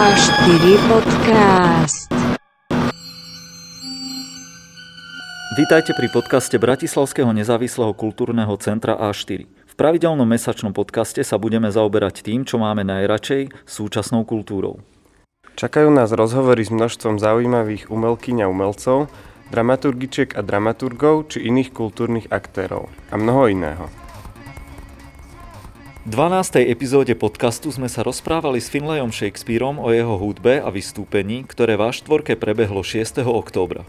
A4 podcast. Vítajte pri podcaste Bratislavského nezávislého kultúrneho centra A4. V pravidelnom mesačnom podcaste sa budeme zaoberať tým, čo máme najradšej, súčasnou kultúrou. Čakajú nás rozhovory s množstvom zaujímavých umelkyň a umelcov, dramaturgičiek a dramaturgov či iných kultúrnych aktérov a mnoho iného. V 12. epizóde podcastu sme sa rozprávali s Finlayom Shakespeareom o jeho hudbe a vystúpení, ktoré v štvorke prebehlo 6. októbra.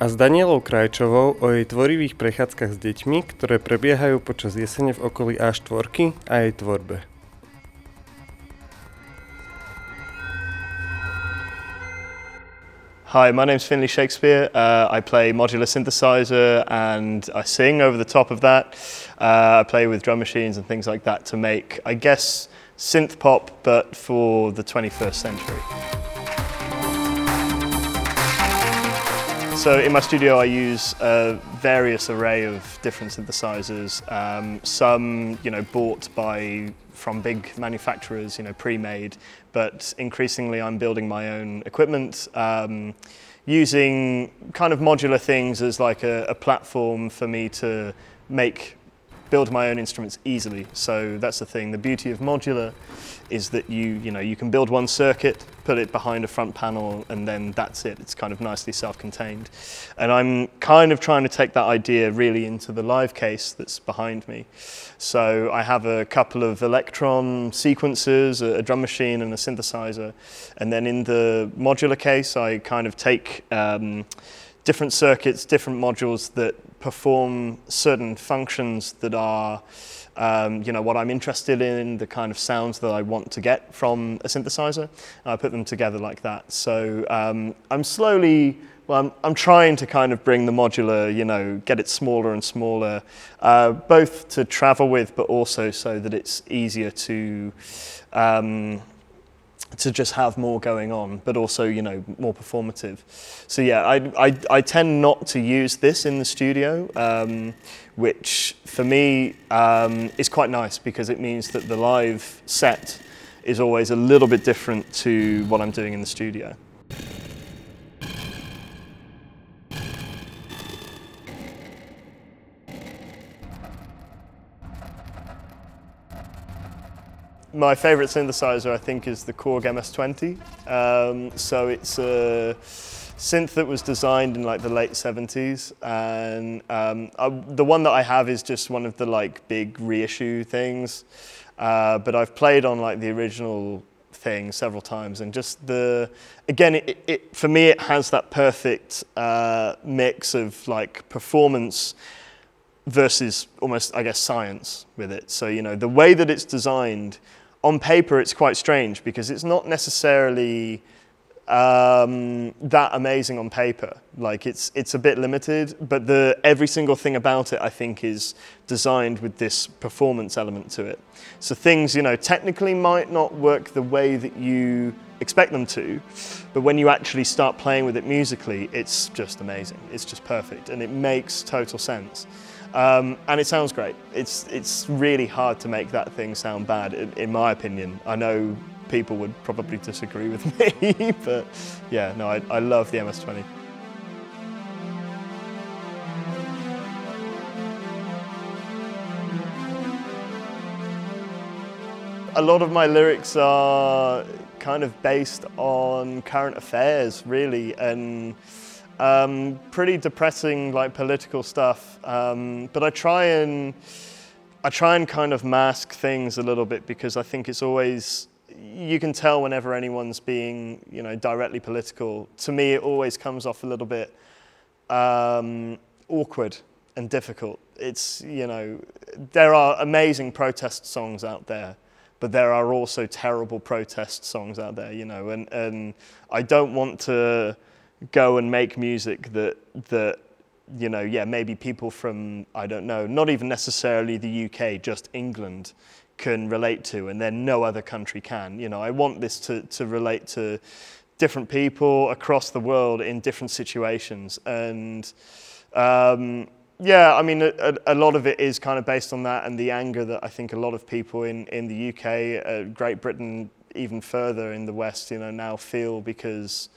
A s Danielou Krajčovou o jej tvorivých prechádzkach s deťmi, ktoré prebiehajú počas jesene v okolí A4 a jej tvorbe. Hi, my name's Finley Shakespeare. Uh, I play modular synthesizer and I sing over the top of that. Uh, I play with drum machines and things like that to make, I guess, synth pop, but for the 21st century. So in my studio, I use a various array of different synthesizers. Um, some, you know, bought by from big manufacturers, you know, pre-made, but increasingly I'm building my own equipment, um, using kind of modular things as like a, a platform for me to make build my own instruments easily. So that's the thing. The beauty of modular is that you, you know, you can build one circuit, put it behind a front panel, and then that's it. It's kind of nicely self-contained. And I'm kind of trying to take that idea really into the live case that's behind me. So I have a couple of Electron sequencers, a, a drum machine and a synthesizer. And then in the modular case, I kind of take um, different circuits, different modules that perform certain functions that are um, you know, what I'm interested in, the kind of sounds that I want to get from a synthesizer. I put them together like that. So um, I'm slowly, well, I'm, I'm trying to kind of bring the modular, you know, get it smaller and smaller, uh, both to travel with, but also so that it's easier to, um, to just have more going on, but also you know more performative. So yeah, I, I, I tend not to use this in the studio, um, which for me um, is quite nice because it means that the live set is always a little bit different to what I'm doing in the studio. My favorite synthesizer, I think, is the Korg MS-20. Um, so it's a synth that was designed in like the late 70s, and um, I, the one that I have is just one of the like big reissue things. Uh, but I've played on like the original thing several times, and just the again, it, it, for me, it has that perfect uh, mix of like performance versus almost, I guess, science with it. So you know, the way that it's designed on paper, it's quite strange because it's not necessarily um, that amazing on paper. Like it's it's a bit limited, but the every single thing about it, I think, is designed with this performance element to it. So things, you know, technically might not work the way that you expect them to, but when you actually start playing with it musically, it's just amazing. It's just perfect, and it makes total sense. Um, and it sounds great. It's, it's really hard to make that thing sound bad, in, in my opinion. I know people would probably disagree with me, but yeah, no, I, I love the MS-20. A lot of my lyrics are kind of based on current affairs, really, and um, pretty depressing, like political stuff. Um, but I try and I try and kind of mask things a little bit because I think it's always you can tell whenever anyone's being you know directly political. To me, it always comes off a little bit um, awkward and difficult. It's you know there are amazing protest songs out there but there are also terrible protest songs out there, you know, and, and I don't want to go and make music that that you know yeah maybe people from I don't know not even necessarily the UK just England can relate to and then no other country can. You know I want this to to relate to different people across the world in different situations. And um, yeah, I mean, a, a, lot of it is kind of based on that and the anger that I think a lot of people in, in the UK, uh, Great Britain even further in the West, you know, now feel because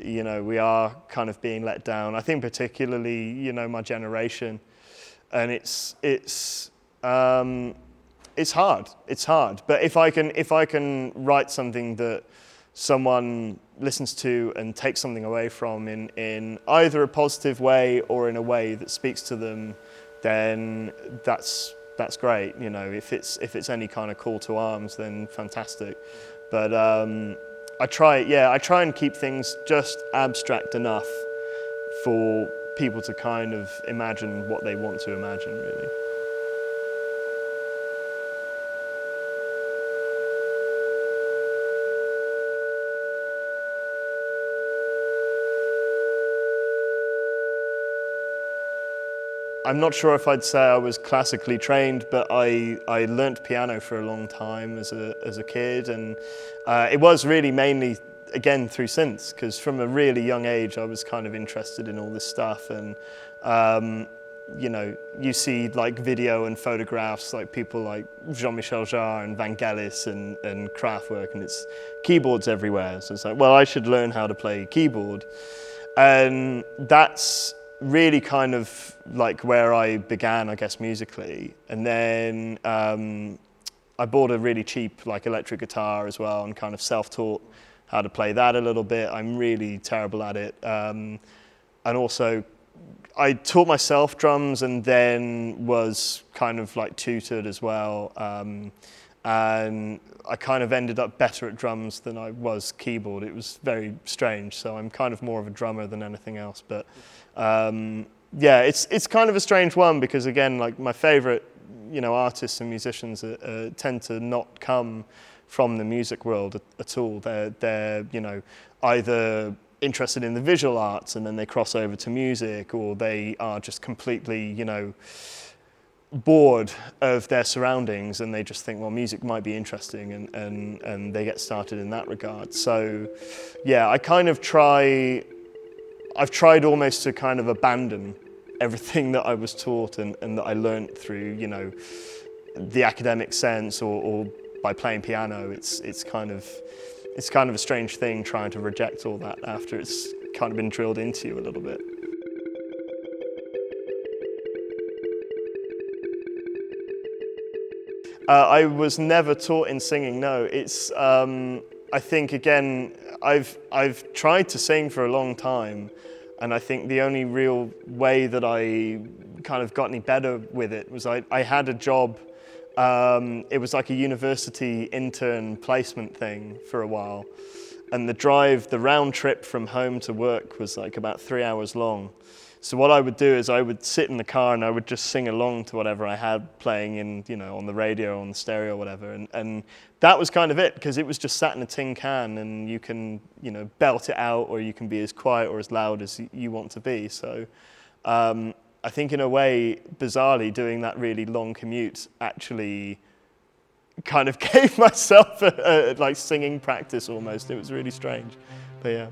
you know we are kind of being let down. I think particularly you know my generation, and it's it's um, it's hard. It's hard. But if I can if I can write something that someone listens to and takes something away from in, in either a positive way or in a way that speaks to them, then that's that's great. You know, if it's if it's any kind of call to arms, then fantastic. But um, I try, yeah, I try and keep things just abstract enough for people to kind of imagine what they want to imagine, really. I'm not sure if I'd say I was classically trained, but I, I learnt piano for a long time as a, as a kid. And uh, it was really mainly, again, through synths, because from a really young age, I was kind of interested in all this stuff. And, um, you know, you see like video and photographs, like people like Jean-Michel Jarre and Vangelis and, and Kraftwerk, and it's keyboards everywhere. So it's like, well, I should learn how to play keyboard. And that's really kind of like where I began, I guess, musically. And then um, I bought a really cheap like electric guitar as well and kind of self-taught how to play that a little bit. I'm really terrible at it. Um, and also I taught myself drums and then was kind of like tutored as well. Um, and I kind of ended up better at drums than I was keyboard. It was very strange. So I'm kind of more of a drummer than anything else. But um, yeah, it's it's kind of a strange one because again, like my favorite, you know, artists and musicians uh, uh, tend to not come from the music world at, at all. They're they're you know either interested in the visual arts and then they cross over to music, or they are just completely you know bored of their surroundings and they just think, well, music might be interesting and, and, and they get started in that regard. So, yeah, I kind of try, I've tried almost to kind of abandon everything that I was taught and, and that I learnt through, you know, the academic sense or, or by playing piano. It's, it's kind of, it's kind of a strange thing trying to reject all that after it's kind of been drilled into you a little bit. Uh, I was never taught in singing. No, it's. Um, I think again, I've I've tried to sing for a long time, and I think the only real way that I kind of got any better with it was I, I had a job. Um, it was like a university intern placement thing for a while, and the drive, the round trip from home to work was like about three hours long. So what I would do is I would sit in the car and I would just sing along to whatever I had playing in, you know, on the radio, on the stereo, whatever. And, and that was kind of it because it was just sat in a tin can and you can, you know, belt it out or you can be as quiet or as loud as you want to be. So um, I think in a way, bizarrely, doing that really long commute actually kind of gave myself a, a, like singing practice almost. It was really strange, but yeah.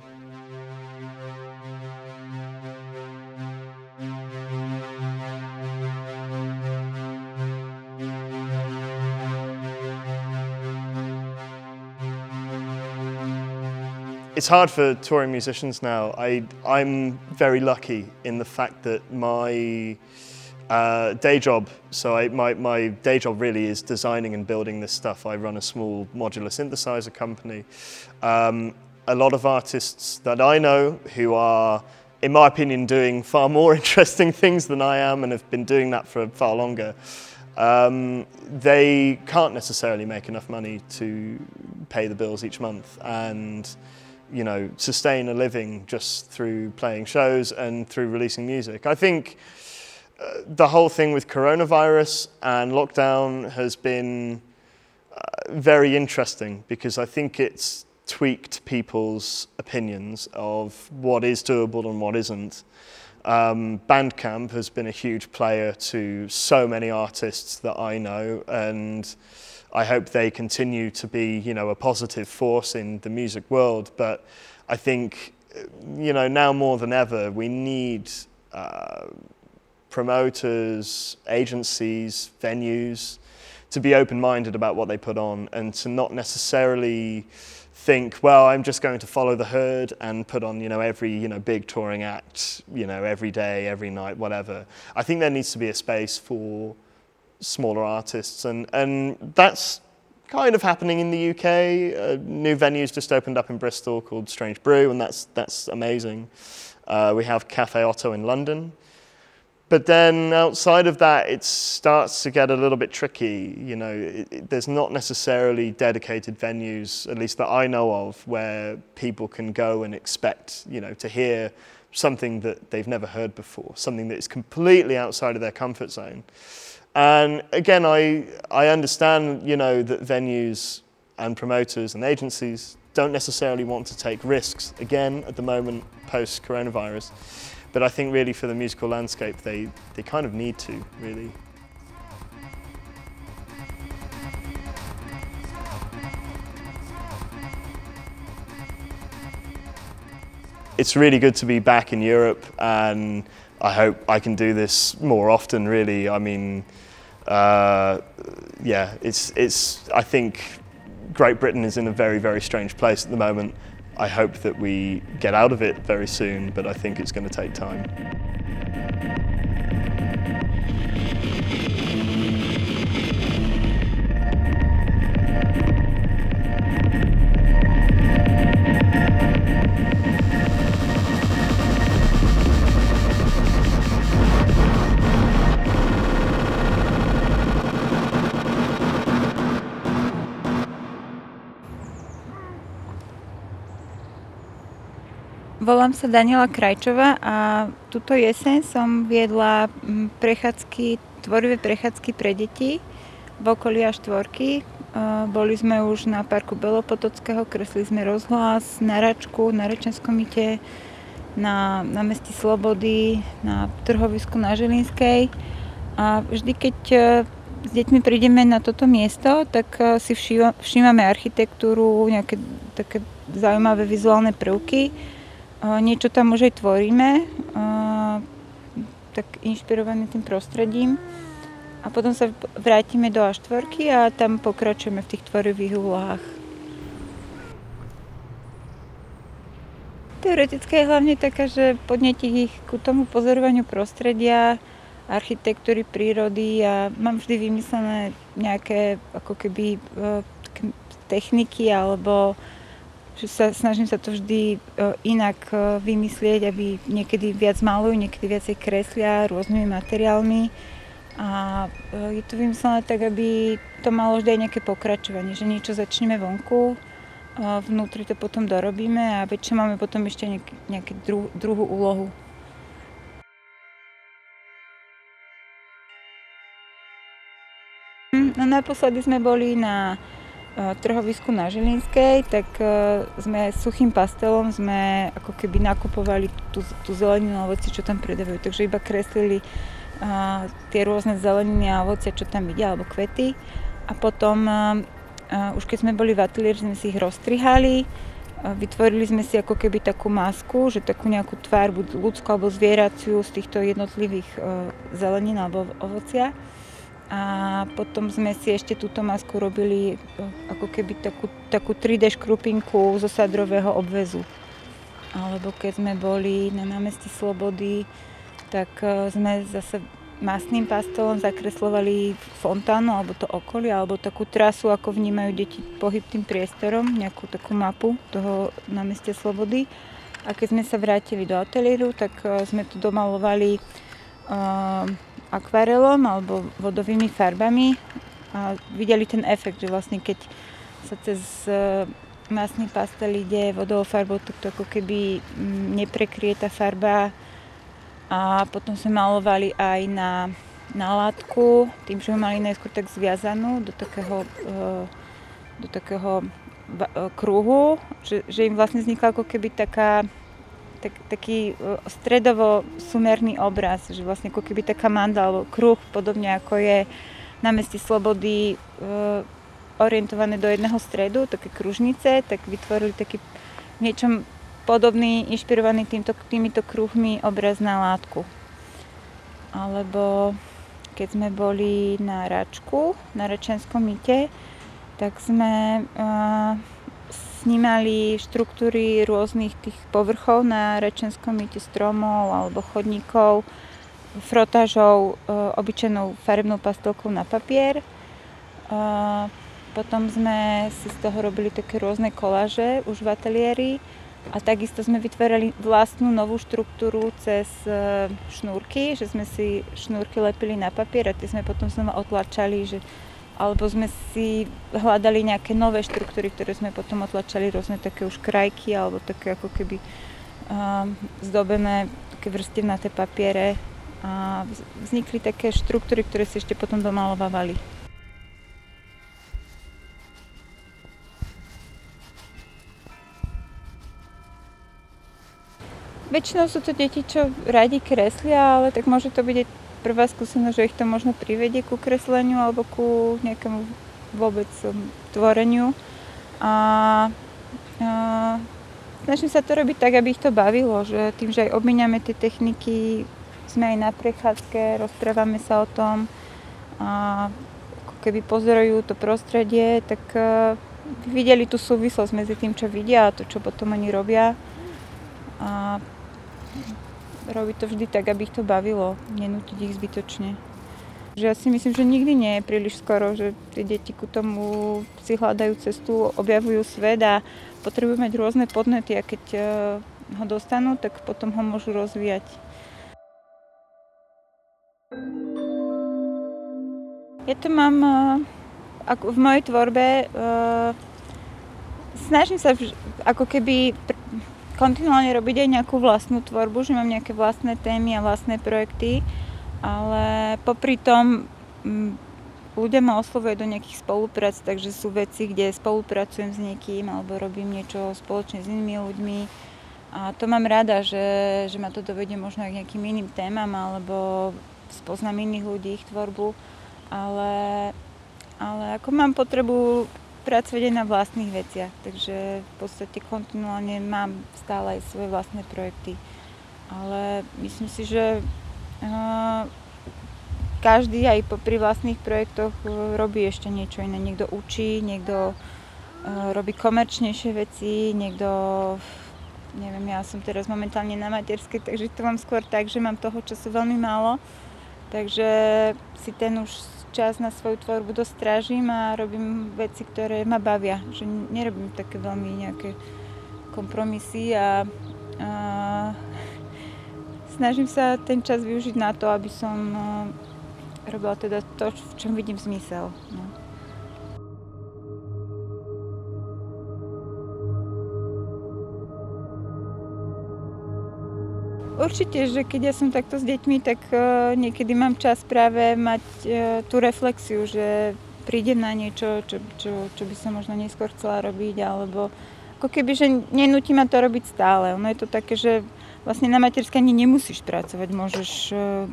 It's hard for touring musicians now. I, I'm very lucky in the fact that my uh, day job, so I, my, my day job really is designing and building this stuff. I run a small modular synthesizer company. Um, a lot of artists that I know who are, in my opinion, doing far more interesting things than I am and have been doing that for far longer, um, they can't necessarily make enough money to pay the bills each month. And you know, sustain a living just through playing shows and through releasing music. I think uh, the whole thing with coronavirus and lockdown has been uh, very interesting because I think it's tweaked people's opinions of what is doable and what isn't. Um, Bandcamp has been a huge player to so many artists that I know and I hope they continue to be, you know, a positive force in the music world. But I think, you know, now more than ever, we need uh, promoters, agencies, venues to be open-minded about what they put on and to not necessarily think, well, I'm just going to follow the herd and put on, you know, every, you know, big touring act, you know, every day, every night, whatever. I think there needs to be a space for smaller artists and, and that's kind of happening in the UK. A new venue's just opened up in Bristol called Strange Brew and that's, that's amazing. Uh, we have Cafe Otto in London. But then outside of that, it starts to get a little bit tricky. You know, it, it, there's not necessarily dedicated venues, at least that I know of, where people can go and expect, you know, to hear something that they've never heard before, something that is completely outside of their comfort zone. And again, I, I understand, you know, that venues and promoters and agencies don't necessarily want to take risks, again, at the moment, post-coronavirus. But I think really for the musical landscape, they, they kind of need to, really. It's really good to be back in Europe and I hope I can do this more often, really. I mean, uh, yeah, it's, it's, I think Great Britain is in a very, very strange place at the moment. I hope that we get out of it very soon, but I think it's going to take time. Volám sa Daniela Krajčová a túto jeseň som viedla mm, prechádzky, tvorivé prechádzky pre deti v okolí a štvorky. Boli sme už na parku Belopotockého, kresli sme rozhlas, na Račku, na Rečenskom mite, na, na mesti Slobody, na trhovisku na Žilinskej. A vždy, keď e, s deťmi prídeme na toto miesto, tak e, si všímame architektúru, nejaké také zaujímavé vizuálne prvky niečo tam už aj tvoríme, tak inšpirovaný tým prostredím. A potom sa vrátime do A4 a tam pokračujeme v tých tvorivých úlohách. Teoretická je hlavne taká, že podnetí ich ku tomu pozorovaniu prostredia, architektúry, prírody a mám vždy vymyslené nejaké ako keby e, techniky alebo že sa, snažím sa to vždy uh, inak uh, vymyslieť, aby niekedy viac malujú, niekedy viacej kreslia rôznymi materiálmi. A uh, je to vymyslené tak, aby to malo vždy aj nejaké pokračovanie, že niečo začneme vonku, vnútri to potom dorobíme a väčšie máme potom ešte nejaký, nejakú dru, druhú úlohu. No naposledy sme boli na trhovisku na Žilinskej, tak e, sme suchým pastelom sme ako keby nakupovali tú, tú zeleninu a ovoci, čo tam predávajú. Takže iba kreslili uh, tie rôzne zeleniny a ovocia, čo tam vidia, alebo kvety. A potom, už keď sme boli v ateliéri, sme si ich roztrihali, vytvorili sme si ako keby takú masku, že takú nejakú tvár, buď ľudskú alebo zvieraciu z týchto jednotlivých zelenín alebo ovocia a potom sme si ešte túto masku robili e, ako keby takú, takú 3D škrupinku zo sadrového obvezu. Alebo keď sme boli na námestí Slobody, tak e, sme zase masným pastelom zakreslovali fontánu alebo to okolie, alebo takú trasu, ako vnímajú deti pohyb tým priestorom, nejakú takú mapu toho námestia Slobody. A keď sme sa vrátili do ateliéru, tak e, sme tu domalovali uh, akvarelom alebo vodovými farbami a videli ten efekt, že vlastne keď sa cez e, masný pastel ide vodovou farbou, tak to ako keby mm, neprekrie tá farba a potom sme malovali aj na, na látku, tým, že ho mali najskôr tak zviazanú do takého, e, do takého e, kruhu, že, že im vlastne vznikla ako keby taká tak, taký e, stredovo-sumerný obraz, že vlastne ako keby taká manda alebo kruh, podobne ako je na meste Slobody e, orientované do jedného stredu, také kružnice, tak vytvorili taký niečom podobný, inšpirovaný týmto, týmito kruhmi obraz na látku. Alebo keď sme boli na Račku, na Rečenskom mýte, tak sme uh, snímali štruktúry rôznych tých povrchov na Rečenskom mýte stromov alebo chodníkov, frotážou, uh, obyčajnou farebnou pastelkou na papier. Uh, potom sme si z toho robili také rôzne koláže už v ateliéri a takisto sme vytvárali vlastnú novú štruktúru cez e, šnúrky, že sme si šnúrky lepili na papier a tie sme potom znova otlačali, že alebo sme si hľadali nejaké nové štruktúry, ktoré sme potom otlačali, rôzne také už krajky alebo také ako keby um, zdobené také vrstevnaté papiere a vznikli také štruktúry, ktoré si ešte potom domalovávali. Väčšinou sú to deti, čo radi kreslia, ale tak môže to byť prvá skúsenosť, že ich to možno privedie ku kresleniu alebo ku nejakému vôbec um, tvoreniu. A, a snažím sa to robiť tak, aby ich to bavilo, že tým, že aj obmiňame tie techniky, sme aj na prechádzke, rozprávame sa o tom a ako keby pozorujú to prostredie, tak uh, videli tú súvislosť medzi tým, čo vidia a to, čo potom oni robia. A robiť to vždy tak, aby ich to bavilo, nenútiť ich zbytočne. Že ja si myslím, že nikdy nie je príliš skoro, že tie deti ku tomu si hľadajú cestu, objavujú svet a potrebujú mať rôzne podnety a keď eh, ho dostanú, tak potom ho môžu rozvíjať. Ja to mám eh, ako v mojej tvorbe, eh, snažím sa ako keby kontinuálne robiť aj nejakú vlastnú tvorbu, že mám nejaké vlastné témy a vlastné projekty, ale popri tom m, mm, ľudia ma oslovujú do nejakých spoluprác, takže sú veci, kde spolupracujem s niekým alebo robím niečo spoločne s inými ľuďmi. A to mám rada, že, že ma to dovedie možno aj k nejakým iným témam alebo spoznám iných ľudí, ich tvorbu. Ale, ale ako mám potrebu pracovať aj na vlastných veciach, takže v podstate kontinuálne mám stále aj svoje vlastné projekty. Ale myslím si, že uh, každý aj pri vlastných projektoch uh, robí ešte niečo iné. Niekto učí, niekto uh, robí komerčnejšie veci, niekto neviem, ja som teraz momentálne na materskej, takže to mám skôr tak, že mám toho času veľmi málo. Takže si ten už čas na svoju tvorbu dosť strážim a robím veci, ktoré ma bavia. Že nerobím také veľmi nejaké kompromisy a, a snažím sa ten čas využiť na to, aby som robila teda to, v čom vidím zmysel. No. Určite, že keď ja som takto s deťmi, tak uh, niekedy mám čas práve mať uh, tú reflexiu, že prídem na niečo, čo, čo, čo by som možno neskôr chcela robiť, alebo ako keby, že nenúti ma to robiť stále. Ono je to také, že vlastne na materskej ani nemusíš pracovať, môžeš, uh,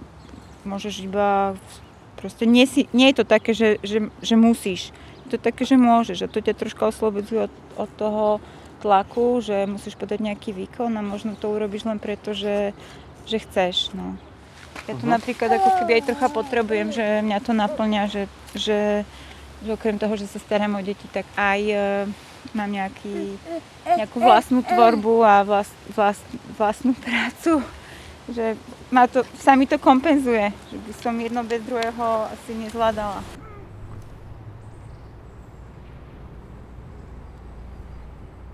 môžeš iba, proste nie, si, nie je to také, že, že, že musíš. Je to také, že môžeš a to ťa troška oslobodzuje od, od toho, tlaku, že musíš podať nejaký výkon a možno to urobíš len preto, že, že chceš. No. Ja to uh-huh. napríklad ako keby aj trocha potrebujem, že mňa to naplňa, že, že, že okrem toho, že sa starám o deti, tak aj e, mám nejaký, nejakú vlastnú tvorbu a vlast, vlast, vlastnú prácu. Že ma to, sa mi to kompenzuje, že by som jedno bez druhého asi nezvládala.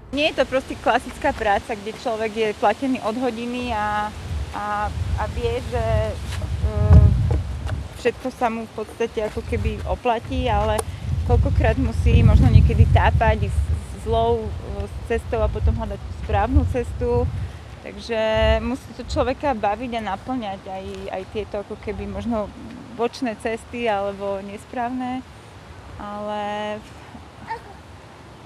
Nie je to proste klasická práca, kde človek je platený od hodiny a, a, a vie, že e, všetko sa mu v podstate ako keby oplatí, ale koľkokrát musí možno niekedy tápať s zlou e, cestou a potom hľadať tú správnu cestu. Takže musí to človeka baviť a naplňať aj, aj tieto ako keby možno bočné cesty alebo nesprávne. Ale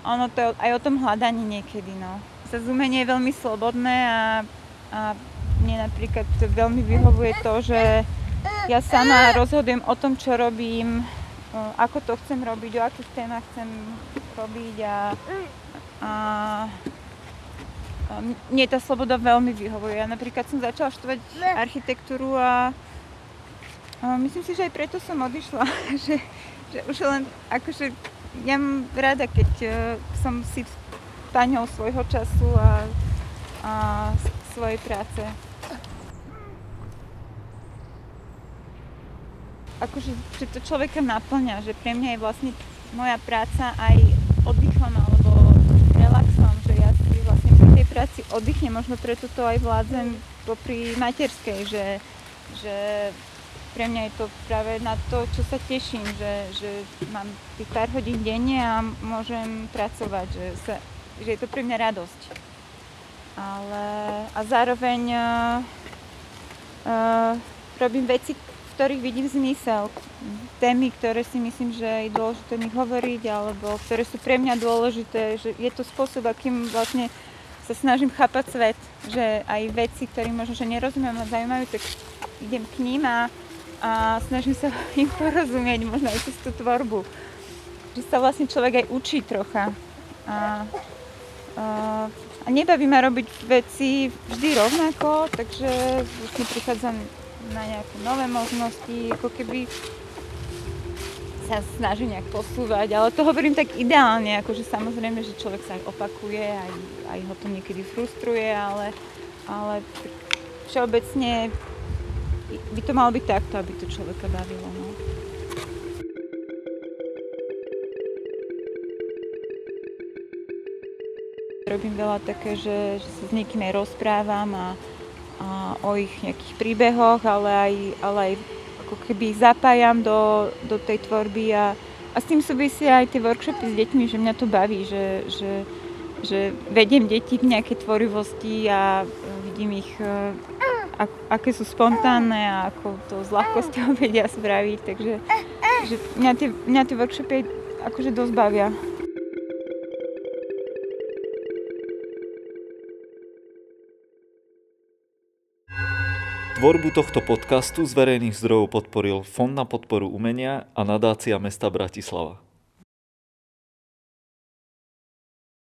ono to je aj o tom hľadaní niekedy, no. Sa zumenie je veľmi slobodné a, a mne napríklad veľmi vyhovuje to, že ja sama rozhodujem o tom, čo robím, ako to chcem robiť, o akých témach chcem robiť a, a mne tá sloboda veľmi vyhovuje. Ja napríklad som začala študovať architektúru a A myslím si, že aj preto som odišla, že, že už len akože ja mám rada, keď uh, som si paňou svojho času a, a svojej práce. Akože, že to človeka naplňa, že pre mňa je vlastne moja práca aj oddychom alebo relaxom, že ja si vlastne pri tej práci oddychnem, možno preto to aj vládzem popri materskej, že, že pre mňa je to práve na to, čo sa teším, že, že mám tých pár hodín denne a môžem pracovať, že, sa, že je to pre mňa radosť. Ale, a zároveň uh, uh, robím veci, v ktorých vidím zmysel. Témy, ktoré si myslím, že je dôležité mi hovoriť, alebo ktoré sú pre mňa dôležité, že je to spôsob, akým vlastne sa snažím chápať svet, že aj veci, ktoré možno, že nerozumiem a zaujímajú, tak idem k ním a a snažím sa im porozumieť možno aj cez tú tvorbu. Že sa vlastne človek aj učí trocha. A, a, a nebaví ma robiť veci vždy rovnako, takže vlastne prichádzam na nejaké nové možnosti, ako keby sa snaží nejak posúvať, ale to hovorím tak ideálne, akože samozrejme, že človek sa aj opakuje, aj, aj ho to niekedy frustruje, ale, ale všeobecne by to malo byť takto, aby to človeka bavilo. No. Robím veľa také, že, že sa s niekým aj rozprávam a, a o ich nejakých príbehoch, ale aj, ale aj ako keby ich zapájam do, do tej tvorby a, a s tým súvisia aj tie workshopy s deťmi, že mňa to baví, že, že, že vediem deti v nejakej tvorivosti a vidím ich aké sú spontánne a ako to s ľahkosťou vedia spraviť, takže že mňa, tie, mňa tie workshopy akože dosť bavia. Tvorbu tohto podcastu z verejných zdrojov podporil Fond na podporu umenia a nadácia mesta Bratislava.